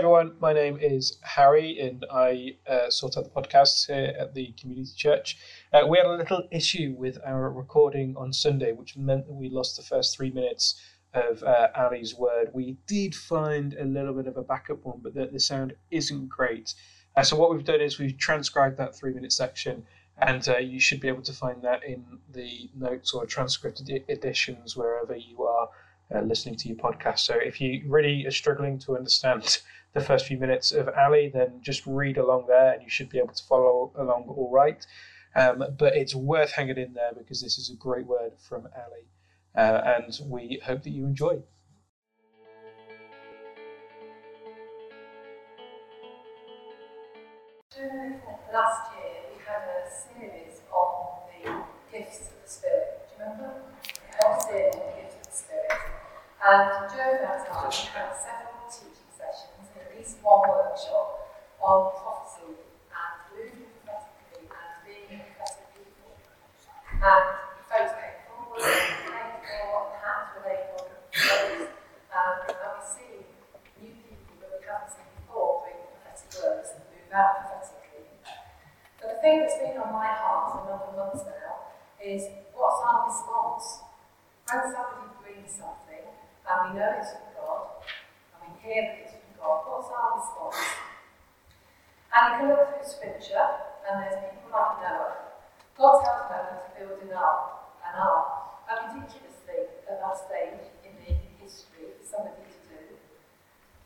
everyone. My name is Harry, and I uh, sort out the podcasts here at the community church. Uh, we had a little issue with our recording on Sunday, which meant that we lost the first three minutes of uh, Ali's word. We did find a little bit of a backup one, but the, the sound isn't great. Uh, so what we've done is we've transcribed that three-minute section, and uh, you should be able to find that in the notes or transcript editions wherever you are uh, listening to your podcast. So if you really are struggling to understand the first few minutes of Ali, then just read along there and you should be able to follow along all right. Um, but it's worth hanging in there because this is a great word from Ali, uh, and we hope that you enjoy. Last year we had a series on the gifts of the Spirit. Do you remember? We and during that time, we had several teaching sessions and at least one workshop on prophecy and moving prophetically and being a prophetic people. And folks came forward, came for hands were laid on those, and, and we see new people that we haven't seen before bring prophetic words and move out prophetically. But the thing that's been on my heart for a number of months now is what's our response? When somebody brings something, and we know it's from God, and we hear that it's from God, what's our response? And you can look through Scripture, and there's people like Noah. God tells Noah to build an ark, an ark, a ridiculous thing at that stage in, the, history for somebody to do.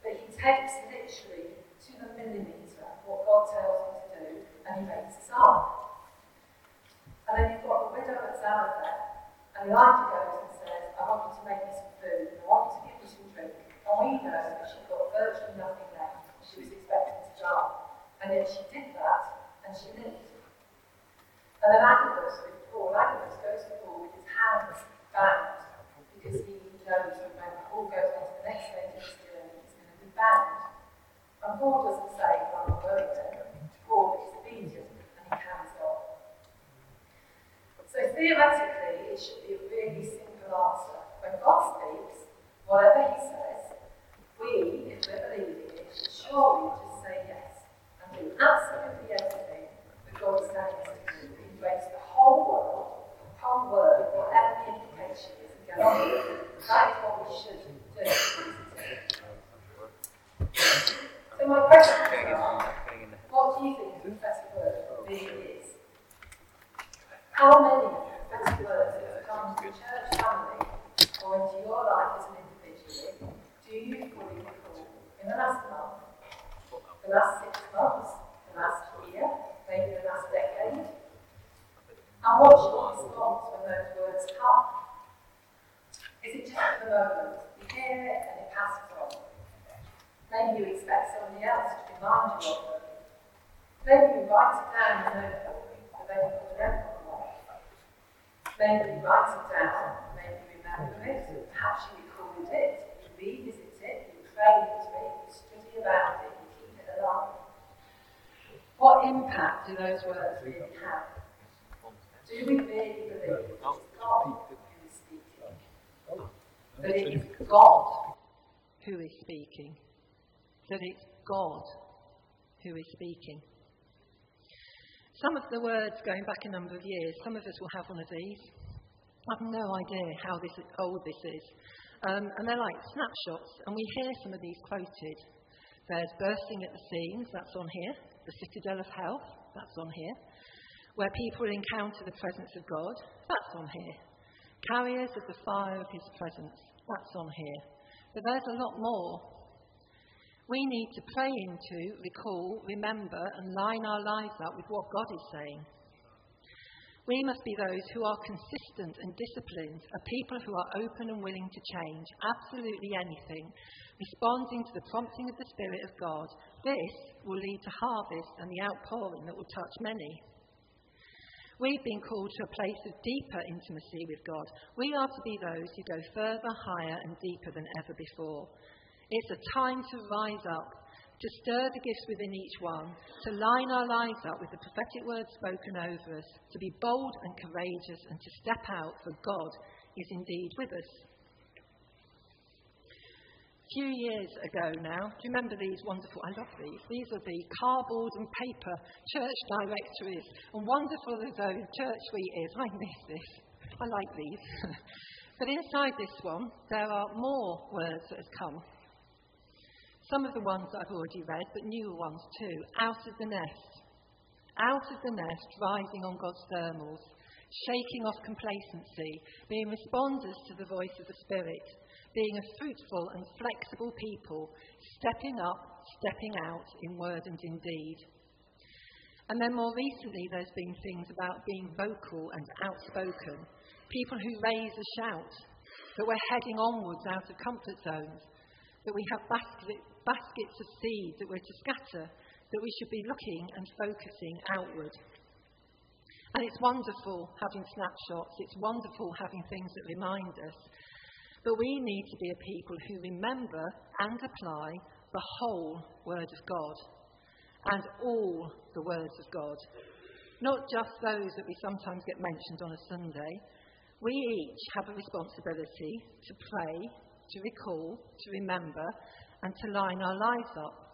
But he takes literally to the millimetre what God tells him to do, and he makes his ark. And then you've got the widow at Zarephath, and Elijah goes and I want you to make me some food, I want you to give me some drink. And we know that she got virtually nothing left. She was expecting to die. And yet she did that, and she lived. And then Agabus with Paul, Agabus goes to Paul with his hands bound, because he knows that when Paul goes on to the next stage of his journey, he's going to be bound. And Paul doesn't say, I'm not going there. Paul is obedient, and he carries on. So theoretically, it should be a really simple When God speaks, whatever He says, we, if we're believing it, should surely just say yes and do absolutely everything that God is telling us to do. Embrace the whole world, the whole word, whatever the implication is, and go on with it. That is what we should do. So my question is, what do you think the prophetic word really is? How many prophetic words have come to the church family or into your life as an individual, do you fully recall in the last month, the last six months, the last year, maybe the last decade? And what's your response when those words come? Is it just at the moment? You hear it and it passes on. Maybe you expect somebody else to remind you of them. Maybe you write it down in a notebook and then you put an envelope on it. Maybe you write it down it, perhaps you recorded it, you revisit it, you pray into it, you study about it, you keep it alive. What impact those words really have? Do we really believe that it's God who is speaking? That it is God who is speaking? That it's God who is speaking? Some of the words going back a number of years, some of us will have one of these. I have no idea how this is, old this is. Um, and they're like snapshots, and we hear some of these quoted. There's bursting at the seams, that's on here. The citadel of health, that's on here. Where people encounter the presence of God, that's on here. Carriers of the fire of his presence, that's on here. But there's a lot more. We need to pray into, recall, remember, and line our lives up with what God is saying. We must be those who are consistent and disciplined, a people who are open and willing to change absolutely anything, responding to the prompting of the Spirit of God. This will lead to harvest and the outpouring that will touch many. We've been called to a place of deeper intimacy with God. We are to be those who go further, higher, and deeper than ever before. It's a time to rise up to stir the gifts within each one, to line our lives up with the prophetic words spoken over us, to be bold and courageous, and to step out, for God is indeed with us. Few years ago now, do you remember these wonderful? I love these. These are the cardboard and paper church directories, and wonderful as though Church Suite is. I miss this. I like these. but inside this one, there are more words that have come. Some of the ones I've already read, but newer ones too. Out of the nest. Out of the nest, rising on God's thermals, shaking off complacency, being responders to the voice of the Spirit, being a fruitful and flexible people, stepping up, stepping out in word and in deed. And then more recently, there's been things about being vocal and outspoken, people who raise a shout, that we're heading onwards out of comfort zones, that we have basket, baskets of seed that we're to scatter, that we should be looking and focusing outward. And it's wonderful having snapshots, it's wonderful having things that remind us. But we need to be a people who remember and apply the whole Word of God and all the words of God, not just those that we sometimes get mentioned on a Sunday. We each have a responsibility to pray, to recall, to remember, and to line our lives up.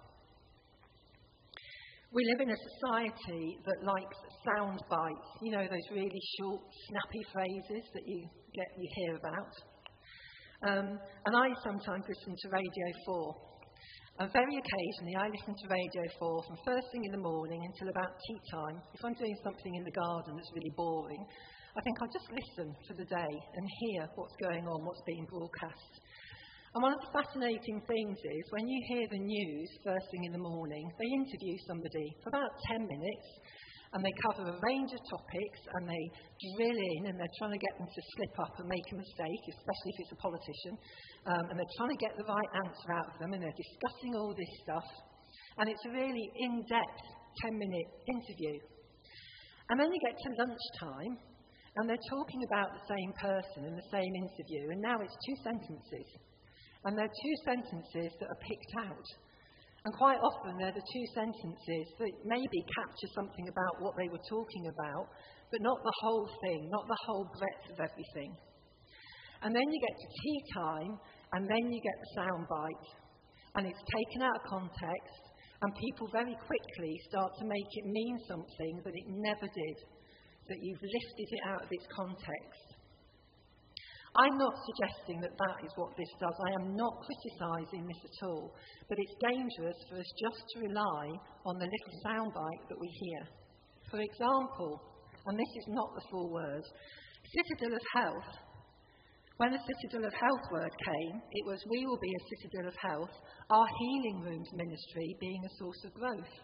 We live in a society that likes sound bites, you know, those really short, snappy phrases that you, get, you hear about. Um, and I sometimes listen to Radio 4. And very occasionally, I listen to Radio 4 from first thing in the morning until about tea time. If I'm doing something in the garden that's really boring, I think I'll just listen for the day and hear what's going on, what's being broadcast. And one of the fascinating things is when you hear the news first thing in the morning, they interview somebody for about 10 minutes and they cover a range of topics and they drill in and they're trying to get them to slip up and make a mistake, especially if it's a politician. Um, and they're trying to get the right answer out of them and they're discussing all this stuff. And it's a really in depth 10 minute interview. And then you get to lunchtime and they're talking about the same person in the same interview, and now it's two sentences. And they're two sentences that are picked out. And quite often they're the two sentences that maybe capture something about what they were talking about, but not the whole thing, not the whole breadth of everything. And then you get to tea time, and then you get the sound bite. And it's taken out of context, and people very quickly start to make it mean something that it never did, that you've lifted it out of its context. I'm not suggesting that that is what this does. I am not criticising this at all. But it's dangerous for us just to rely on the little soundbite that we hear. For example, and this is not the full word, Citadel of Health. When the Citadel of Health word came, it was we will be a Citadel of Health, our healing rooms ministry being a source of growth.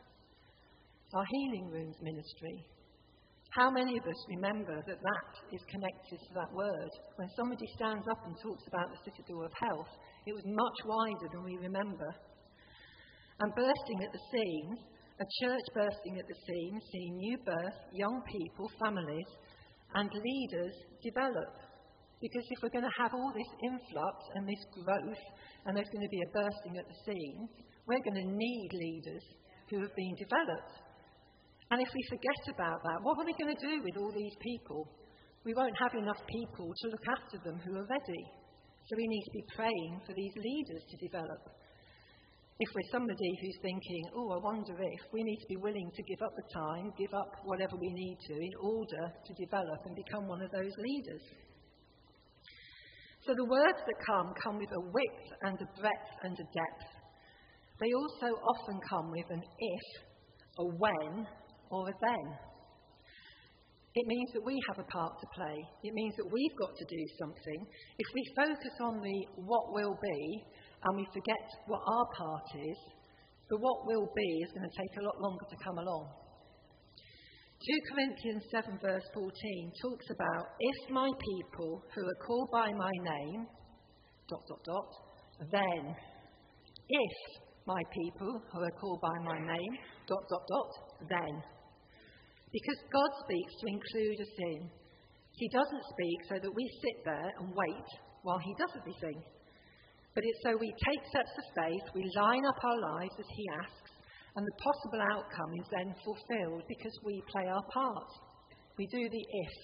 Our healing rooms ministry. How many of us remember that that is connected to that word? When somebody stands up and talks about the citadel of health, it was much wider than we remember. And bursting at the seams, a church bursting at the seams, seeing new birth, young people, families, and leaders develop. Because if we're going to have all this influx and this growth, and there's going to be a bursting at the seams, we're going to need leaders who have been developed. And if we forget about that, what are we going to do with all these people? We won't have enough people to look after them who are ready. So we need to be praying for these leaders to develop. If we're somebody who's thinking, oh, I wonder if, we need to be willing to give up the time, give up whatever we need to in order to develop and become one of those leaders. So the words that come come with a width and a breadth and a depth. They also often come with an if, a when, or a then. It means that we have a part to play. It means that we've got to do something. If we focus on the what will be and we forget what our part is, the what will be is going to take a lot longer to come along. 2 Corinthians 7, verse 14 talks about if my people who are called by my name, dot, dot, dot, then, if my people who are called by my name, dot, dot, dot, then. Because God speaks to include us in. He doesn't speak so that we sit there and wait while He does everything. But it's so we take steps of faith, we line up our lives as He asks, and the possible outcome is then fulfilled because we play our part. We do the if.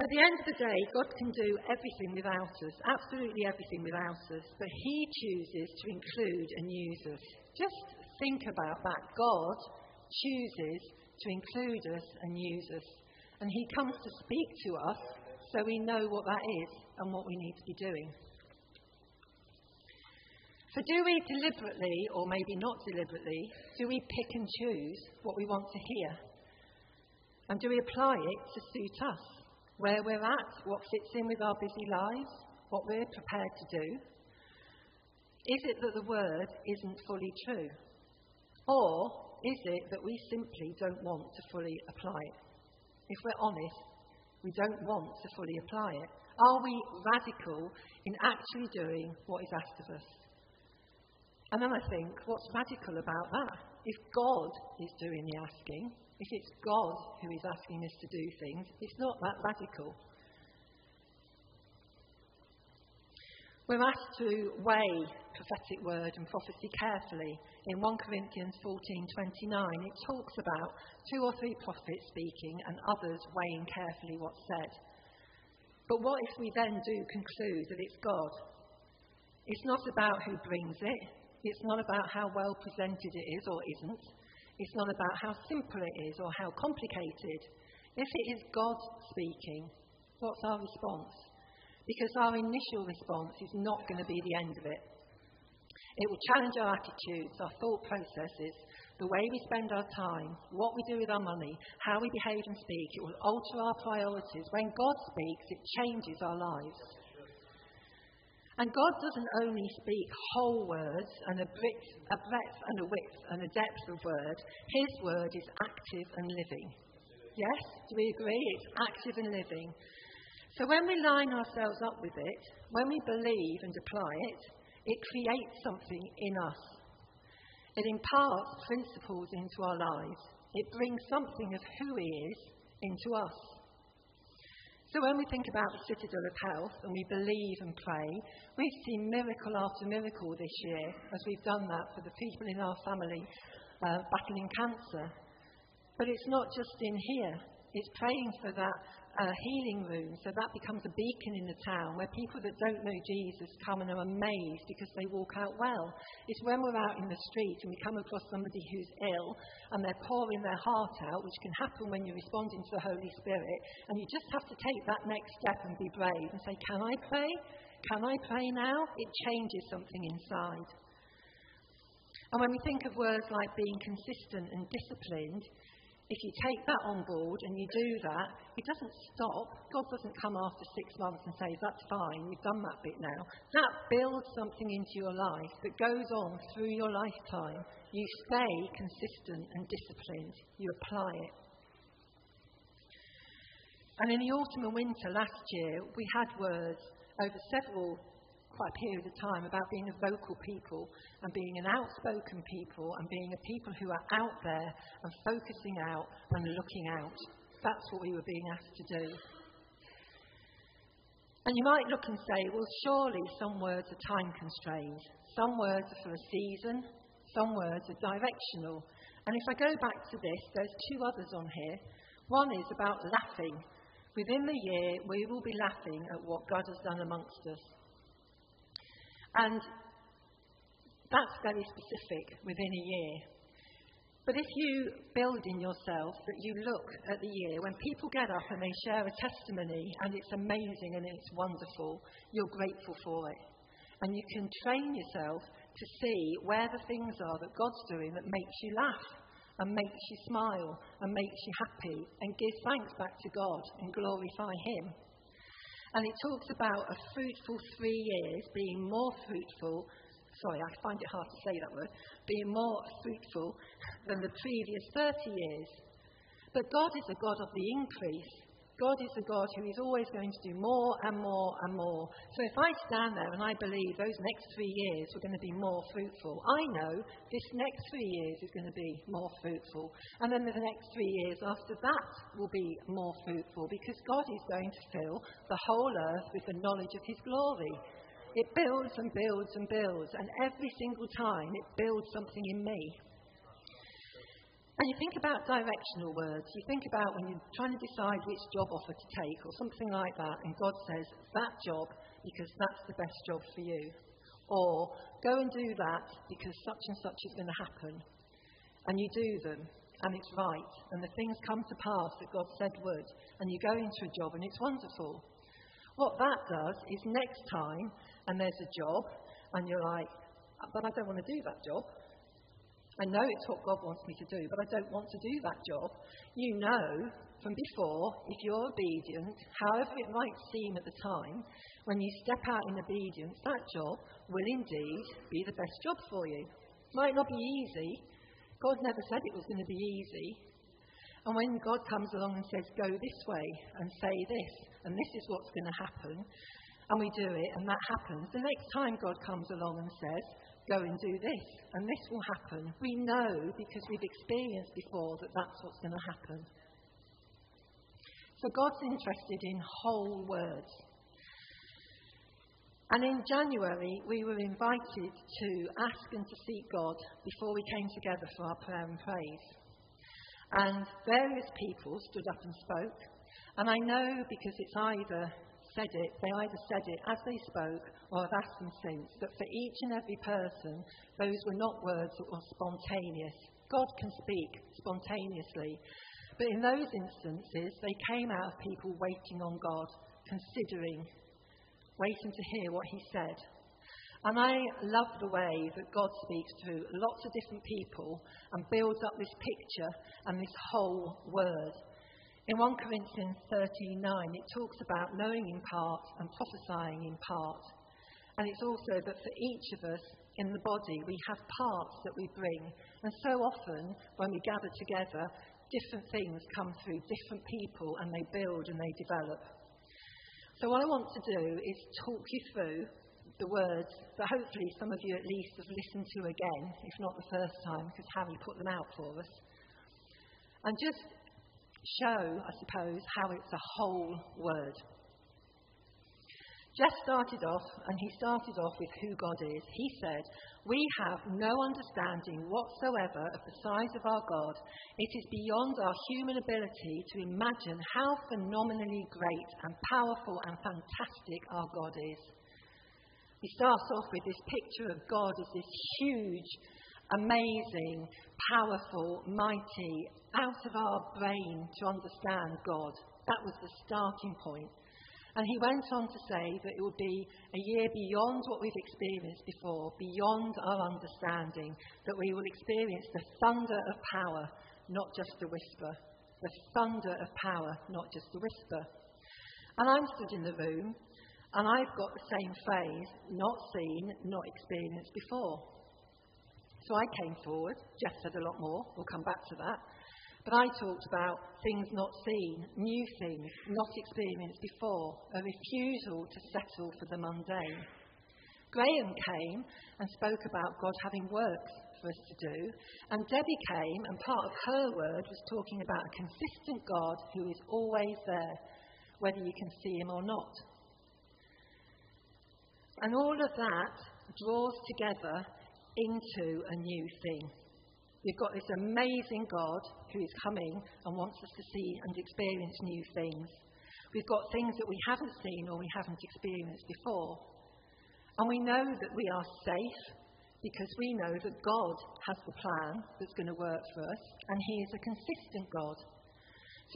At the end of the day, God can do everything without us, absolutely everything without us, but He chooses to include and use us. Just think about that. God chooses to include us and use us, and He comes to speak to us so we know what that is and what we need to be doing. So, do we deliberately, or maybe not deliberately, do we pick and choose what we want to hear? And do we apply it to suit us? Where we're at, what fits in with our busy lives, what we're prepared to do? Is it that the word isn't fully true? Or is it that we simply don't want to fully apply it? If we're honest, we don't want to fully apply it. Are we radical in actually doing what is asked of us? And then I think, what's radical about that? If God is doing the asking, if it's God who is asking us to do things, it's not that radical. We're asked to weigh prophetic word and prophecy carefully. In 1 Corinthians 14:29, it talks about two or three prophets speaking and others weighing carefully what's said. But what if we then do conclude that it's God? It's not about who brings it, it's not about how well presented it is or isn't. It's not about how simple it is or how complicated. If it is God speaking, what's our response? Because our initial response is not going to be the end of it. It will challenge our attitudes, our thought processes, the way we spend our time, what we do with our money, how we behave and speak. It will alter our priorities. When God speaks, it changes our lives. And God doesn't only speak whole words and a breadth, a breadth and a width and a depth of word, His word is active and living. Yes? Do we agree? It's active and living. So when we line ourselves up with it, when we believe and apply it, it creates something in us. It imparts principles into our lives. It brings something of who He is into us. So when we think about the citadel of health and we believe and pray, we've seen miracle after miracle this year as we've done that for the people in our family uh, battling cancer. But it's not just in here, it's praying for that a healing room, so that becomes a beacon in the town where people that don't know Jesus come and are amazed because they walk out well. It's when we're out in the street and we come across somebody who's ill and they're pouring their heart out, which can happen when you're responding to the Holy Spirit, and you just have to take that next step and be brave and say, Can I pray? Can I pray now? It changes something inside. And when we think of words like being consistent and disciplined, if you take that on board and you do that, it doesn't stop. God doesn't come after six months and say, That's fine, you've done that bit now. That builds something into your life that goes on through your lifetime. You stay consistent and disciplined, you apply it. And in the autumn and winter last year, we had words over several quite a period of time about being a vocal people and being an outspoken people and being a people who are out there and focusing out and looking out. That's what we were being asked to do. And you might look and say, well, surely some words are time constrained. Some words are for a season, some words are directional. And if I go back to this, there's two others on here. One is about laughing. Within the year, we will be laughing at what God has done amongst us. And that's very specific within a year. But if you build in yourself that you look at the year, when people get up and they share a testimony and it's amazing and it's wonderful, you're grateful for it. And you can train yourself to see where the things are that God's doing that makes you laugh and makes you smile and makes you happy and give thanks back to God and glorify Him. And it talks about a fruitful three years being more fruitful. Sorry, I find it hard to say that word. Being more fruitful than the previous 30 years. But God is a God of the increase. God is a God who is always going to do more and more and more. So if I stand there and I believe those next three years are going to be more fruitful, I know this next three years is going to be more fruitful. And then the next three years after that will be more fruitful because God is going to fill the whole earth with the knowledge of his glory. It builds and builds and builds, and every single time it builds something in me. And you think about directional words. You think about when you're trying to decide which job offer to take or something like that, and God says, that job because that's the best job for you. Or go and do that because such and such is going to happen. And you do them, and it's right, and the things come to pass that God said would, and you go into a job, and it's wonderful. What that does is next time, and there's a job, and you're like, but I don't want to do that job. I know it's what God wants me to do, but I don't want to do that job. You know from before, if you're obedient, however it might seem at the time, when you step out in obedience, that job will indeed be the best job for you. Might not be easy. God never said it was going to be easy. And when God comes along and says, go this way and say this, and this is what's going to happen, and we do it, and that happens, the next time God comes along and says, go and do this, and this will happen. We know because we've experienced before that that's what's going to happen. So God's interested in whole words. And in January, we were invited to ask and to seek God before we came together for our prayer and praise. And various people stood up and spoke. And I know because it's either said it, they either said it as they spoke or have asked them since, that for each and every person, those were not words that were spontaneous. God can speak spontaneously. But in those instances, they came out of people waiting on God, considering, waiting to hear what He said. And I love the way that God speaks through lots of different people and builds up this picture and this whole word. In 1 Corinthians 13:9, it talks about knowing in part and prophesying in part. And it's also that for each of us in the body, we have parts that we bring. And so often, when we gather together, different things come through different people and they build and they develop. So, what I want to do is talk you through the words that hopefully some of you at least have listened to again, if not the first time, because Harry put them out for us. And just show, I suppose, how it's a whole word. Jeff started off, and he started off with who God is. He said, We have no understanding whatsoever of the size of our God. It is beyond our human ability to imagine how phenomenally great and powerful and fantastic our God is. He starts off with this picture of God as this huge, amazing, powerful, mighty, out of our brain to understand God. That was the starting point. And he went on to say that it would be a year beyond what we've experienced before, beyond our understanding, that we will experience the thunder of power, not just the whisper. The thunder of power, not just the whisper. And I'm stood in the room, and I've got the same phrase not seen, not experienced before. So I came forward. Jeff said a lot more. We'll come back to that. But I talked about things not seen, new things not experienced before, a refusal to settle for the mundane. Graham came and spoke about God having works for us to do, and Debbie came, and part of her word was talking about a consistent God who is always there, whether you can see him or not. And all of that draws together into a new thing. We've got this amazing God who is coming and wants us to see and experience new things. We've got things that we haven't seen or we haven't experienced before. And we know that we are safe because we know that God has the plan that's going to work for us and He is a consistent God.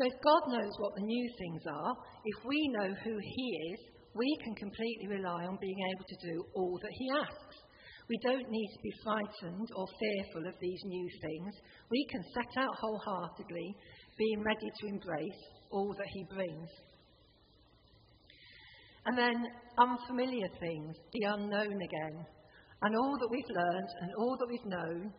So if God knows what the new things are, if we know who He is, we can completely rely on being able to do all that He asks. We don't need to be frightened or fearful of these new things. We can set out wholeheartedly, being ready to embrace all that He brings. And then unfamiliar things, the unknown again. And all that we've learned and all that we've known,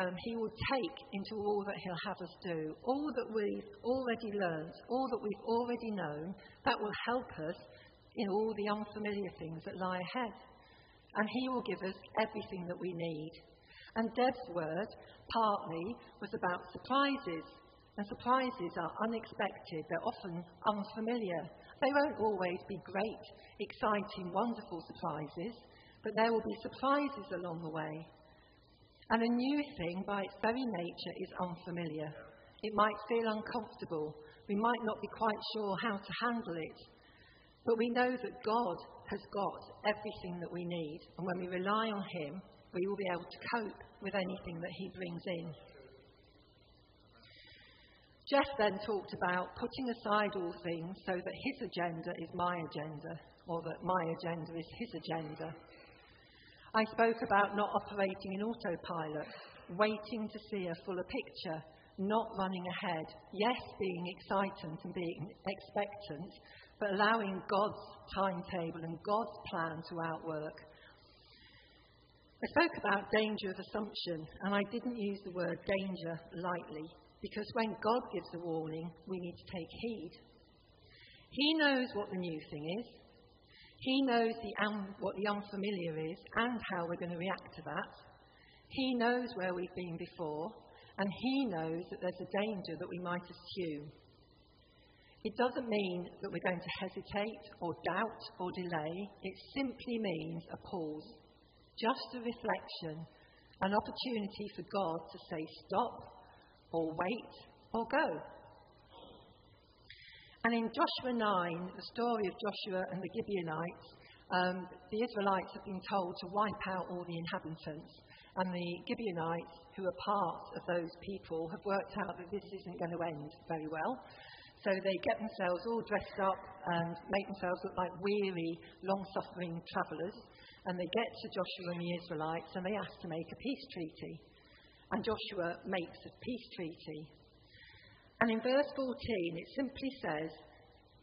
um, He will take into all that He'll have us do. All that we've already learned, all that we've already known, that will help us in all the unfamiliar things that lie ahead and He will give us everything that we need. And Deb's word, partly, was about surprises. And surprises are unexpected, they're often unfamiliar. They won't always be great, exciting, wonderful surprises, but there will be surprises along the way. And a new thing, by its very nature, is unfamiliar. It might feel uncomfortable. We might not be quite sure how to handle it. But we know that God has got everything that we need. And when we rely on Him, we will be able to cope with anything that He brings in. Jeff then talked about putting aside all things so that his agenda is my agenda, or that my agenda is his agenda. I spoke about not operating in autopilot, waiting to see a fuller picture, not running ahead, yes, being excited and being expectant, but allowing God's timetable and God's plan to outwork. I spoke about danger of assumption, and I didn't use the word danger lightly, because when God gives a warning, we need to take heed. He knows what the new thing is, He knows the what the unfamiliar is and how we're going to react to that. He knows where we've been before, and He knows that there's a danger that we might assume. It doesn't mean that we're going to hesitate or doubt or delay. It simply means a pause, just a reflection, an opportunity for God to say stop or wait or go. And in Joshua 9, the story of Joshua and the Gibeonites, um, the Israelites have been told to wipe out all the inhabitants. And the Gibeonites, who are part of those people, have worked out that this isn't going to end very well. So they get themselves all dressed up and make themselves look like weary, long suffering travellers. And they get to Joshua and the Israelites and they ask to make a peace treaty. And Joshua makes a peace treaty. And in verse 14, it simply says,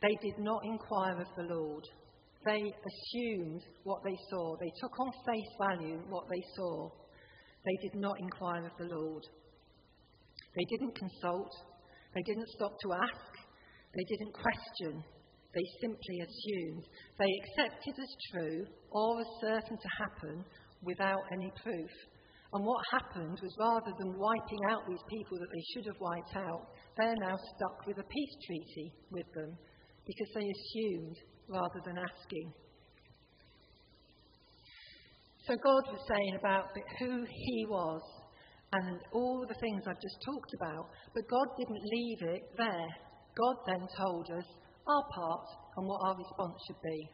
They did not inquire of the Lord. They assumed what they saw. They took on face value what they saw. They did not inquire of the Lord. They didn't consult. They didn't stop to ask. They didn't question, they simply assumed. They accepted as true or as certain to happen without any proof. And what happened was rather than wiping out these people that they should have wiped out, they're now stuck with a peace treaty with them because they assumed rather than asking. So God was saying about who He was and all the things I've just talked about, but God didn't leave it there. God then told us our part and what our response should be.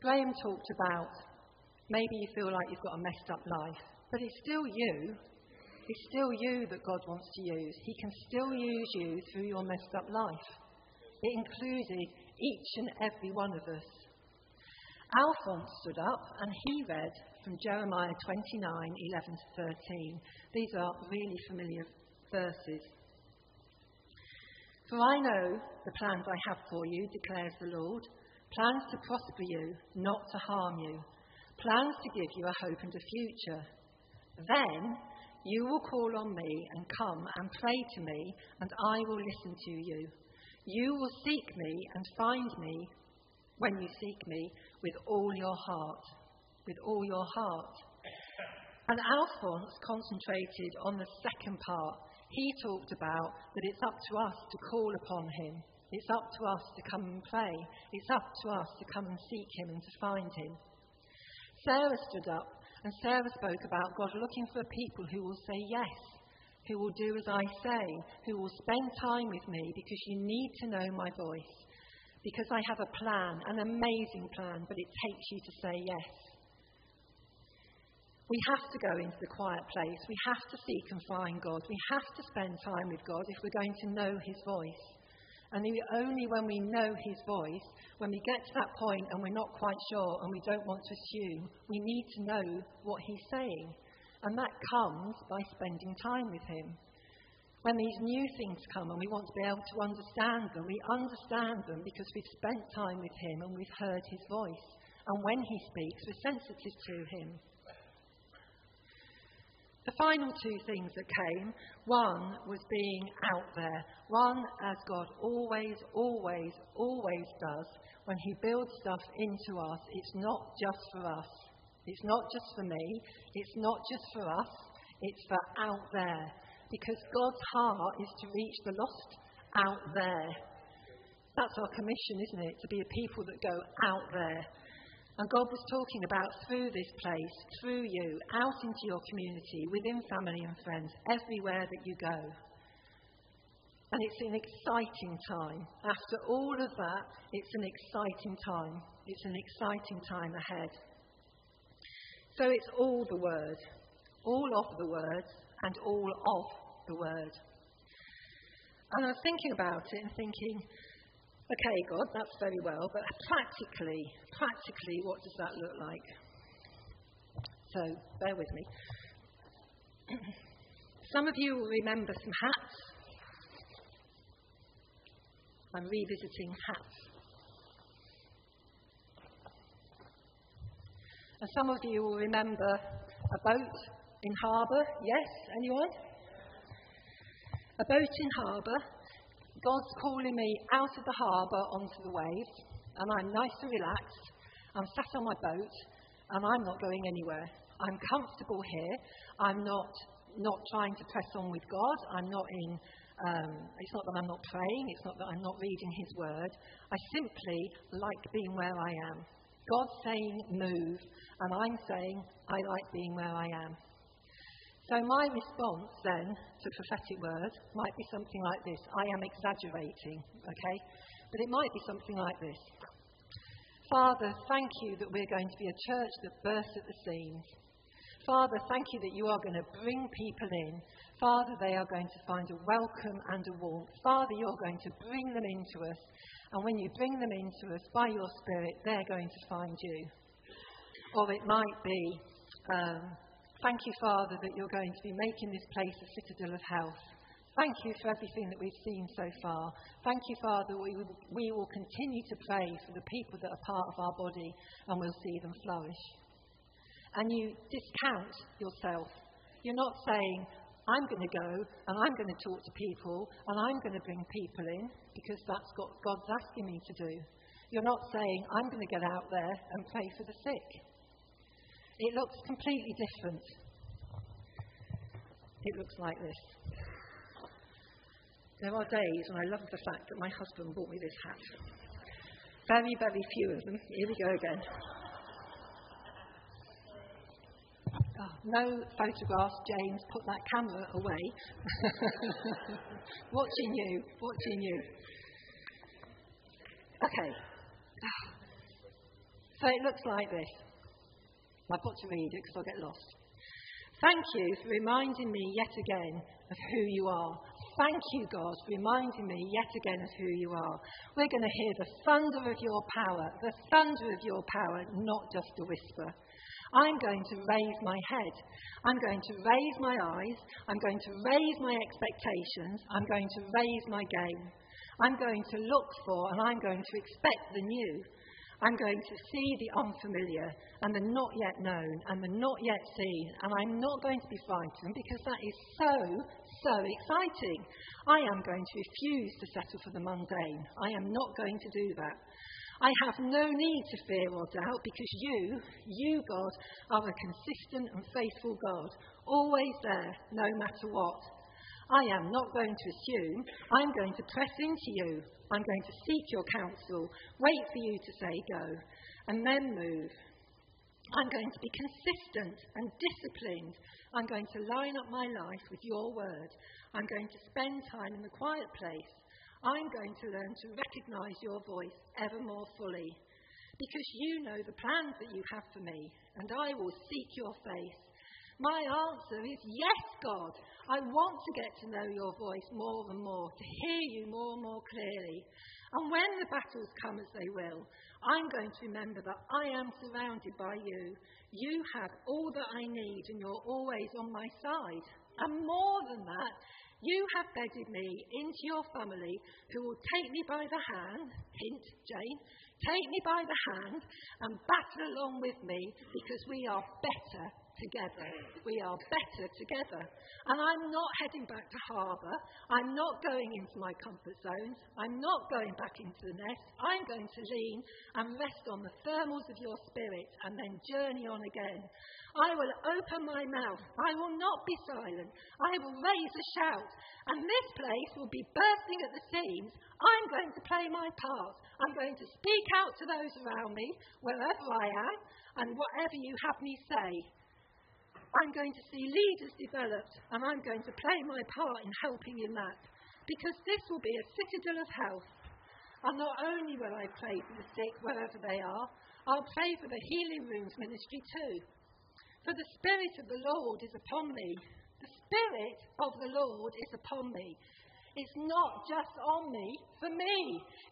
Graham talked about maybe you feel like you've got a messed up life, but it's still you. It's still you that God wants to use. He can still use you through your messed up life. It included each and every one of us. Alphonse stood up and he read from Jeremiah 29 11 to 13. These are really familiar verses. For I know the plans I have for you, declares the Lord plans to prosper you, not to harm you, plans to give you a hope and a future. Then you will call on me and come and pray to me, and I will listen to you. You will seek me and find me when you seek me with all your heart. With all your heart. And Alphonse concentrated on the second part he talked about that it's up to us to call upon him. It's up to us to come and pray. It's up to us to come and seek him and to find him. Sarah stood up and Sarah spoke about God looking for people who will say yes, who will do as I say, who will spend time with me because you need to know my voice. Because I have a plan, an amazing plan, but it takes you to say yes. We have to go into the quiet place. We have to seek and find God. We have to spend time with God if we're going to know His voice. And only when we know His voice, when we get to that point and we're not quite sure and we don't want to assume, we need to know what He's saying. And that comes by spending time with Him. When these new things come and we want to be able to understand them, we understand them because we've spent time with Him and we've heard His voice. And when He speaks, we're sensitive to Him. The final two things that came one was being out there. One, as God always, always, always does, when He builds stuff into us, it's not just for us. It's not just for me. It's not just for us. It's for out there. Because God's heart is to reach the lost out there. That's our commission, isn't it? To be a people that go out there. And God was talking about through this place, through you, out into your community, within family and friends, everywhere that you go. And it's an exciting time. After all of that, it's an exciting time. It's an exciting time ahead. So it's all the Word, all of the Word, and all of the Word. And I was thinking about it and thinking, okay, God, that's very well, but practically, practically, what does that look like? So bear with me. some of you will remember some hats. I'm revisiting hats. And some of you will remember a boat in harbour. Yes, anyone? A boat in harbour God's calling me out of the harbour onto the waves, and I'm nice and relaxed. I'm sat on my boat, and I'm not going anywhere. I'm comfortable here. I'm not not trying to press on with God. I'm not in. Um, it's not that I'm not praying. It's not that I'm not reading His Word. I simply like being where I am. God's saying move, and I'm saying I like being where I am. So my response then to prophetic word might be something like this. I am exaggerating, okay? But it might be something like this. Father, thank you that we're going to be a church that bursts at the seams. Father, thank you that you are going to bring people in. Father, they are going to find a welcome and a warmth. Father, you're going to bring them into us. And when you bring them into us by your Spirit, they're going to find you. Or it might be, um, Thank you, Father, that you're going to be making this place a citadel of health. Thank you for everything that we've seen so far. Thank you, Father, we, we will continue to pray for the people that are part of our body and we'll see them flourish. And you discount yourself. You're not saying, I'm going to go and I'm going to talk to people and I'm going to bring people in because that's what God's asking me to do. You're not saying, I'm going to get out there and pray for the sick. It looks completely different. It looks like this. There are days when I love the fact that my husband bought me this hat. Very, very few of them. Here we go again. Oh, no photographs, James. Put that camera away. watching you, watching you. Okay. Ah. So it looks like this. I've got to read it because I'll get lost. Thank you for reminding me yet again of who you are. Thank you, God, for reminding me yet again of who you are. We're going to hear the thunder of your power, the thunder of your power, not just a whisper. I'm going to raise my head. I'm going to raise my eyes. I'm going to raise my expectations. I'm going to raise my game. I'm going to look for and I'm going to expect the new. I'm going to see the unfamiliar and the not yet known and the not yet seen, and I'm not going to be frightened because that is so, so exciting. I am going to refuse to settle for the mundane. I am not going to do that. I have no need to fear or doubt because you, you, God, are a consistent and faithful God, always there, no matter what. I am not going to assume. I'm going to press into you. I'm going to seek your counsel, wait for you to say go, and then move. I'm going to be consistent and disciplined. I'm going to line up my life with your word. I'm going to spend time in the quiet place. I'm going to learn to recognize your voice ever more fully. Because you know the plans that you have for me, and I will seek your face. My answer is yes, God. I want to get to know your voice more and more, to hear you more and more clearly. And when the battles come as they will, I'm going to remember that I am surrounded by you. You have all that I need, and you're always on my side. And more than that, you have bedded me into your family who will take me by the hand, hint, Jane, take me by the hand and battle along with me because we are better together. We are better together. And I'm not heading back to harbour. I'm not going into my comfort zones. I'm not going back into the nest. I'm going to lean and rest on the thermals of your spirit and then journey on again. I will open my mouth. I will not be silent. I will raise a shout. And this place will be bursting at the seams. I'm going to play my part. I'm going to speak out to those around me, wherever I am, and whatever you have me say. I'm going to see leaders developed, and I'm going to play my part in helping in that. Because this will be a citadel of health. And not only will I pray for the sick wherever they are, I'll pray for the healing rooms ministry too. For the Spirit of the Lord is upon me. The Spirit of the Lord is upon me. It's not just on me for me.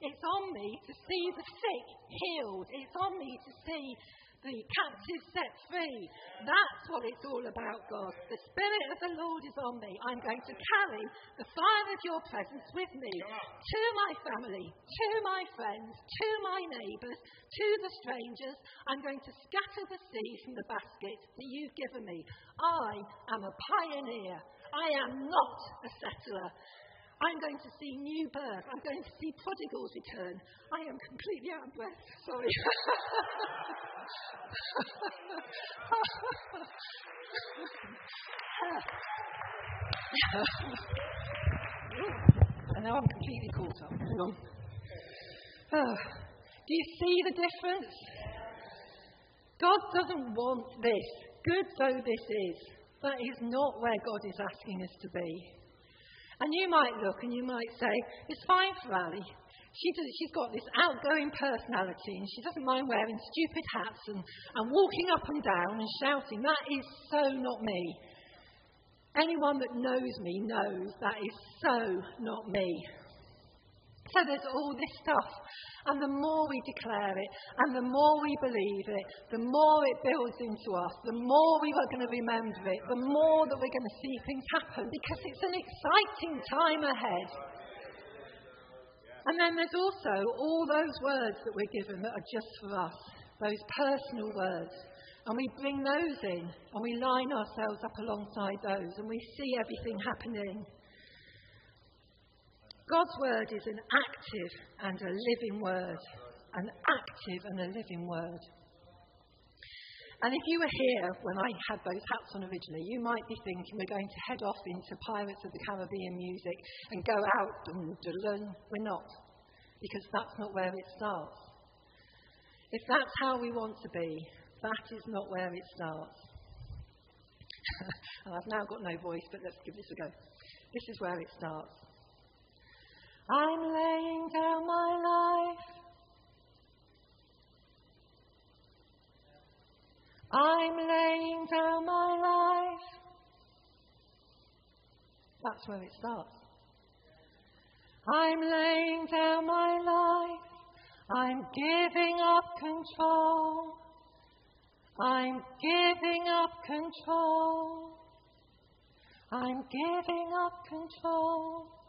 It's on me to see the sick healed. It's on me to see the captives set free. That's what it's all about, God. The Spirit of the Lord is on me. I'm going to carry the fire of your presence with me to my family, to my friends, to my neighbours, to the strangers. I'm going to scatter the seed from the basket that you've given me. I am a pioneer. I am not a settler. I'm going to see new birth. I'm going to see prodigals return. I am completely out of breath. Sorry. and now I'm completely caught up. Hang on. Oh, do you see the difference? God doesn't want this, good though this is. That is not where God is asking us to be. And you might look and you might say, it's fine for Ali. She does, she's got this outgoing personality and she doesn't mind wearing stupid hats and, and walking up and down and shouting. That is so not me. Anyone that knows me knows that is so not me. So there's all this stuff. And the more we declare it, and the more we believe it, the more it builds into us, the more we are going to remember it, the more that we're going to see things happen because it's an exciting time ahead. And then there's also all those words that we're given that are just for us, those personal words. And we bring those in and we line ourselves up alongside those and we see everything happening. God's word is an active and a living word. An active and a living word. And if you were here when I had those hats on originally, you might be thinking we're going to head off into Pirates of the Caribbean music and go out and learn. We're not, because that's not where it starts. If that's how we want to be, that is not where it starts. I've now got no voice, but let's give this a go. This is where it starts. I'm laying down my life. I'm laying down my life. That's where it starts. I'm laying down my life. I'm giving up control. I'm giving up control. I'm giving up control.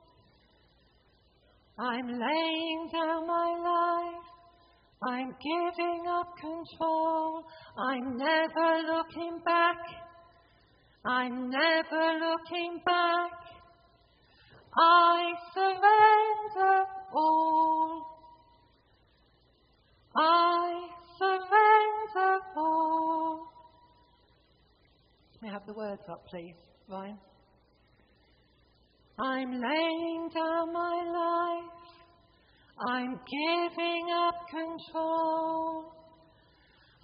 I'm laying down my life. I'm giving up control. I'm never looking back. I'm never looking back. I surrender all. I surrender all. May I have the words up, please, Ryan? I'm laying down my life. I'm giving up control.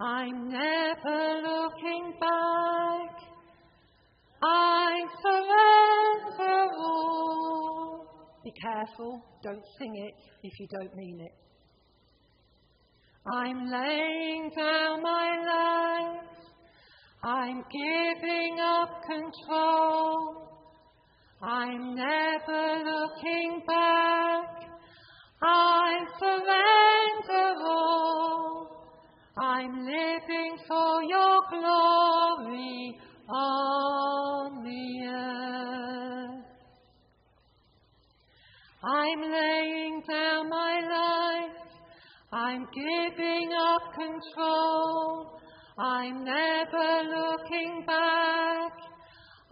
I'm never looking back. I surrender all. Be careful, don't sing it if you don't mean it. I'm laying down my life. I'm giving up control. I'm never looking back. I surrender all. I'm living for your glory on the earth. I'm laying down my life. I'm giving up control. I'm never looking back.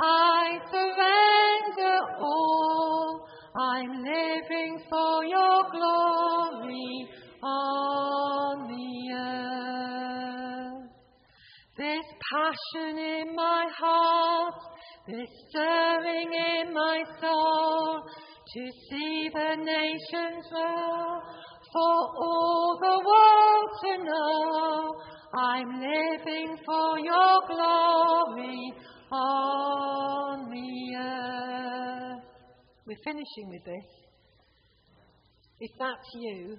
I surrender all. I'm living for your glory on the earth. This passion in my heart, this stirring in my soul, to see the nations roll, for all the world to know. I'm living for your glory on We're finishing with this. If that's you,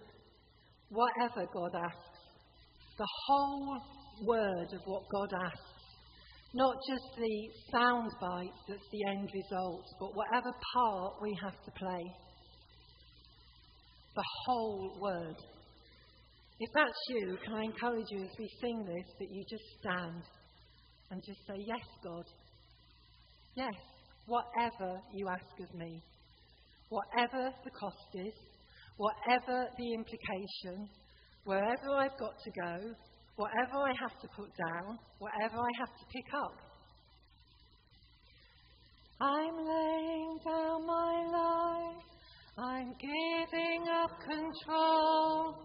whatever God asks, the whole word of what God asks, not just the sound bite that's the end result, but whatever part we have to play. The whole word. If that's you, can I encourage you as we sing this that you just stand and just say, Yes, God. Yes, whatever you ask of me, whatever the cost is, whatever the implication, wherever I've got to go, whatever I have to put down, whatever I have to pick up. I'm laying down my life, I'm giving up control,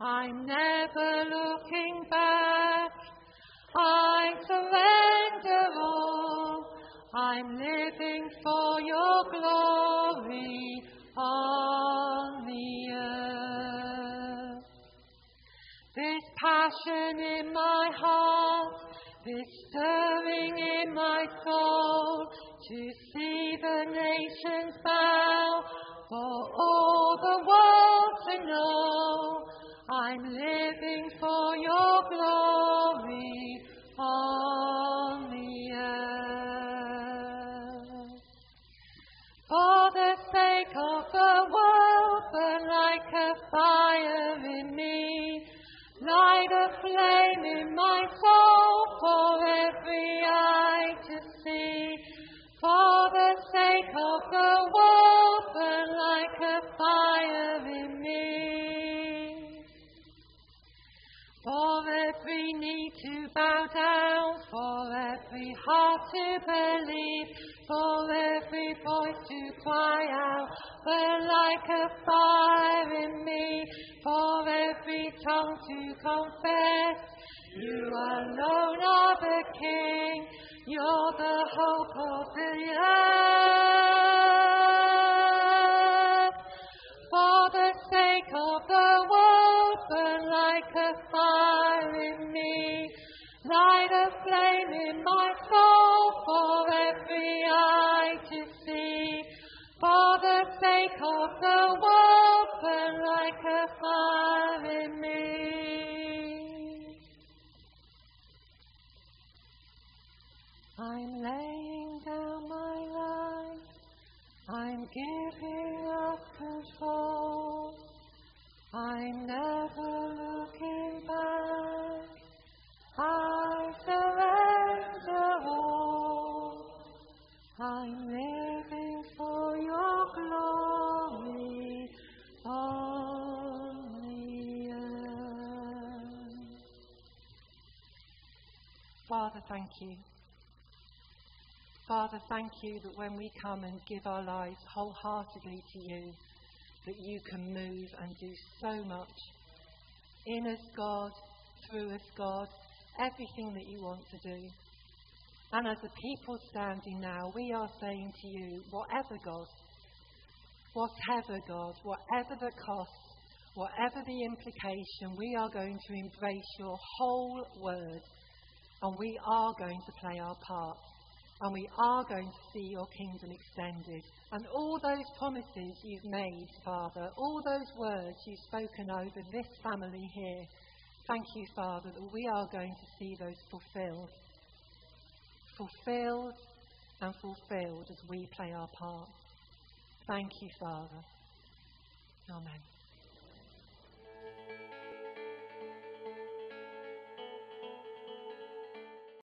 I'm never looking back, I surrender all, I'm living for your glory on the earth. This passion in my heart, this stirring in my soul, to see the nations bow, for all the world to know, I'm living fire in me. Light a flame in my soul for every eye to see. For the sake of the world, burn like a fire in me. For every knee to bow down, for every heart to believe, for every voice to cry out, burn like a fire in me, for every tongue to confess, you alone are the King, you're the hope of the earth. For the sake of the world, burn like a fire in me. Light a flame in my soul for every eye to see. For sake of the world, burn like a fire in me. I'm laying down my life. I'm giving up control. I'm never looking back. Father, thank you. Father, thank you that when we come and give our lives wholeheartedly to you, that you can move and do so much. In us, God, through us, God, everything that you want to do. And as a people standing now, we are saying to you, whatever, God, whatever, God, whatever the cost, whatever the implication, we are going to embrace your whole word and we are going to play our part and we are going to see your kingdom extended. And all those promises you've made, Father, all those words you've spoken over this family here, thank you, Father, that we are going to see those fulfilled. Fulfilled and fulfilled as we play our part. Thank you, Father. Amen.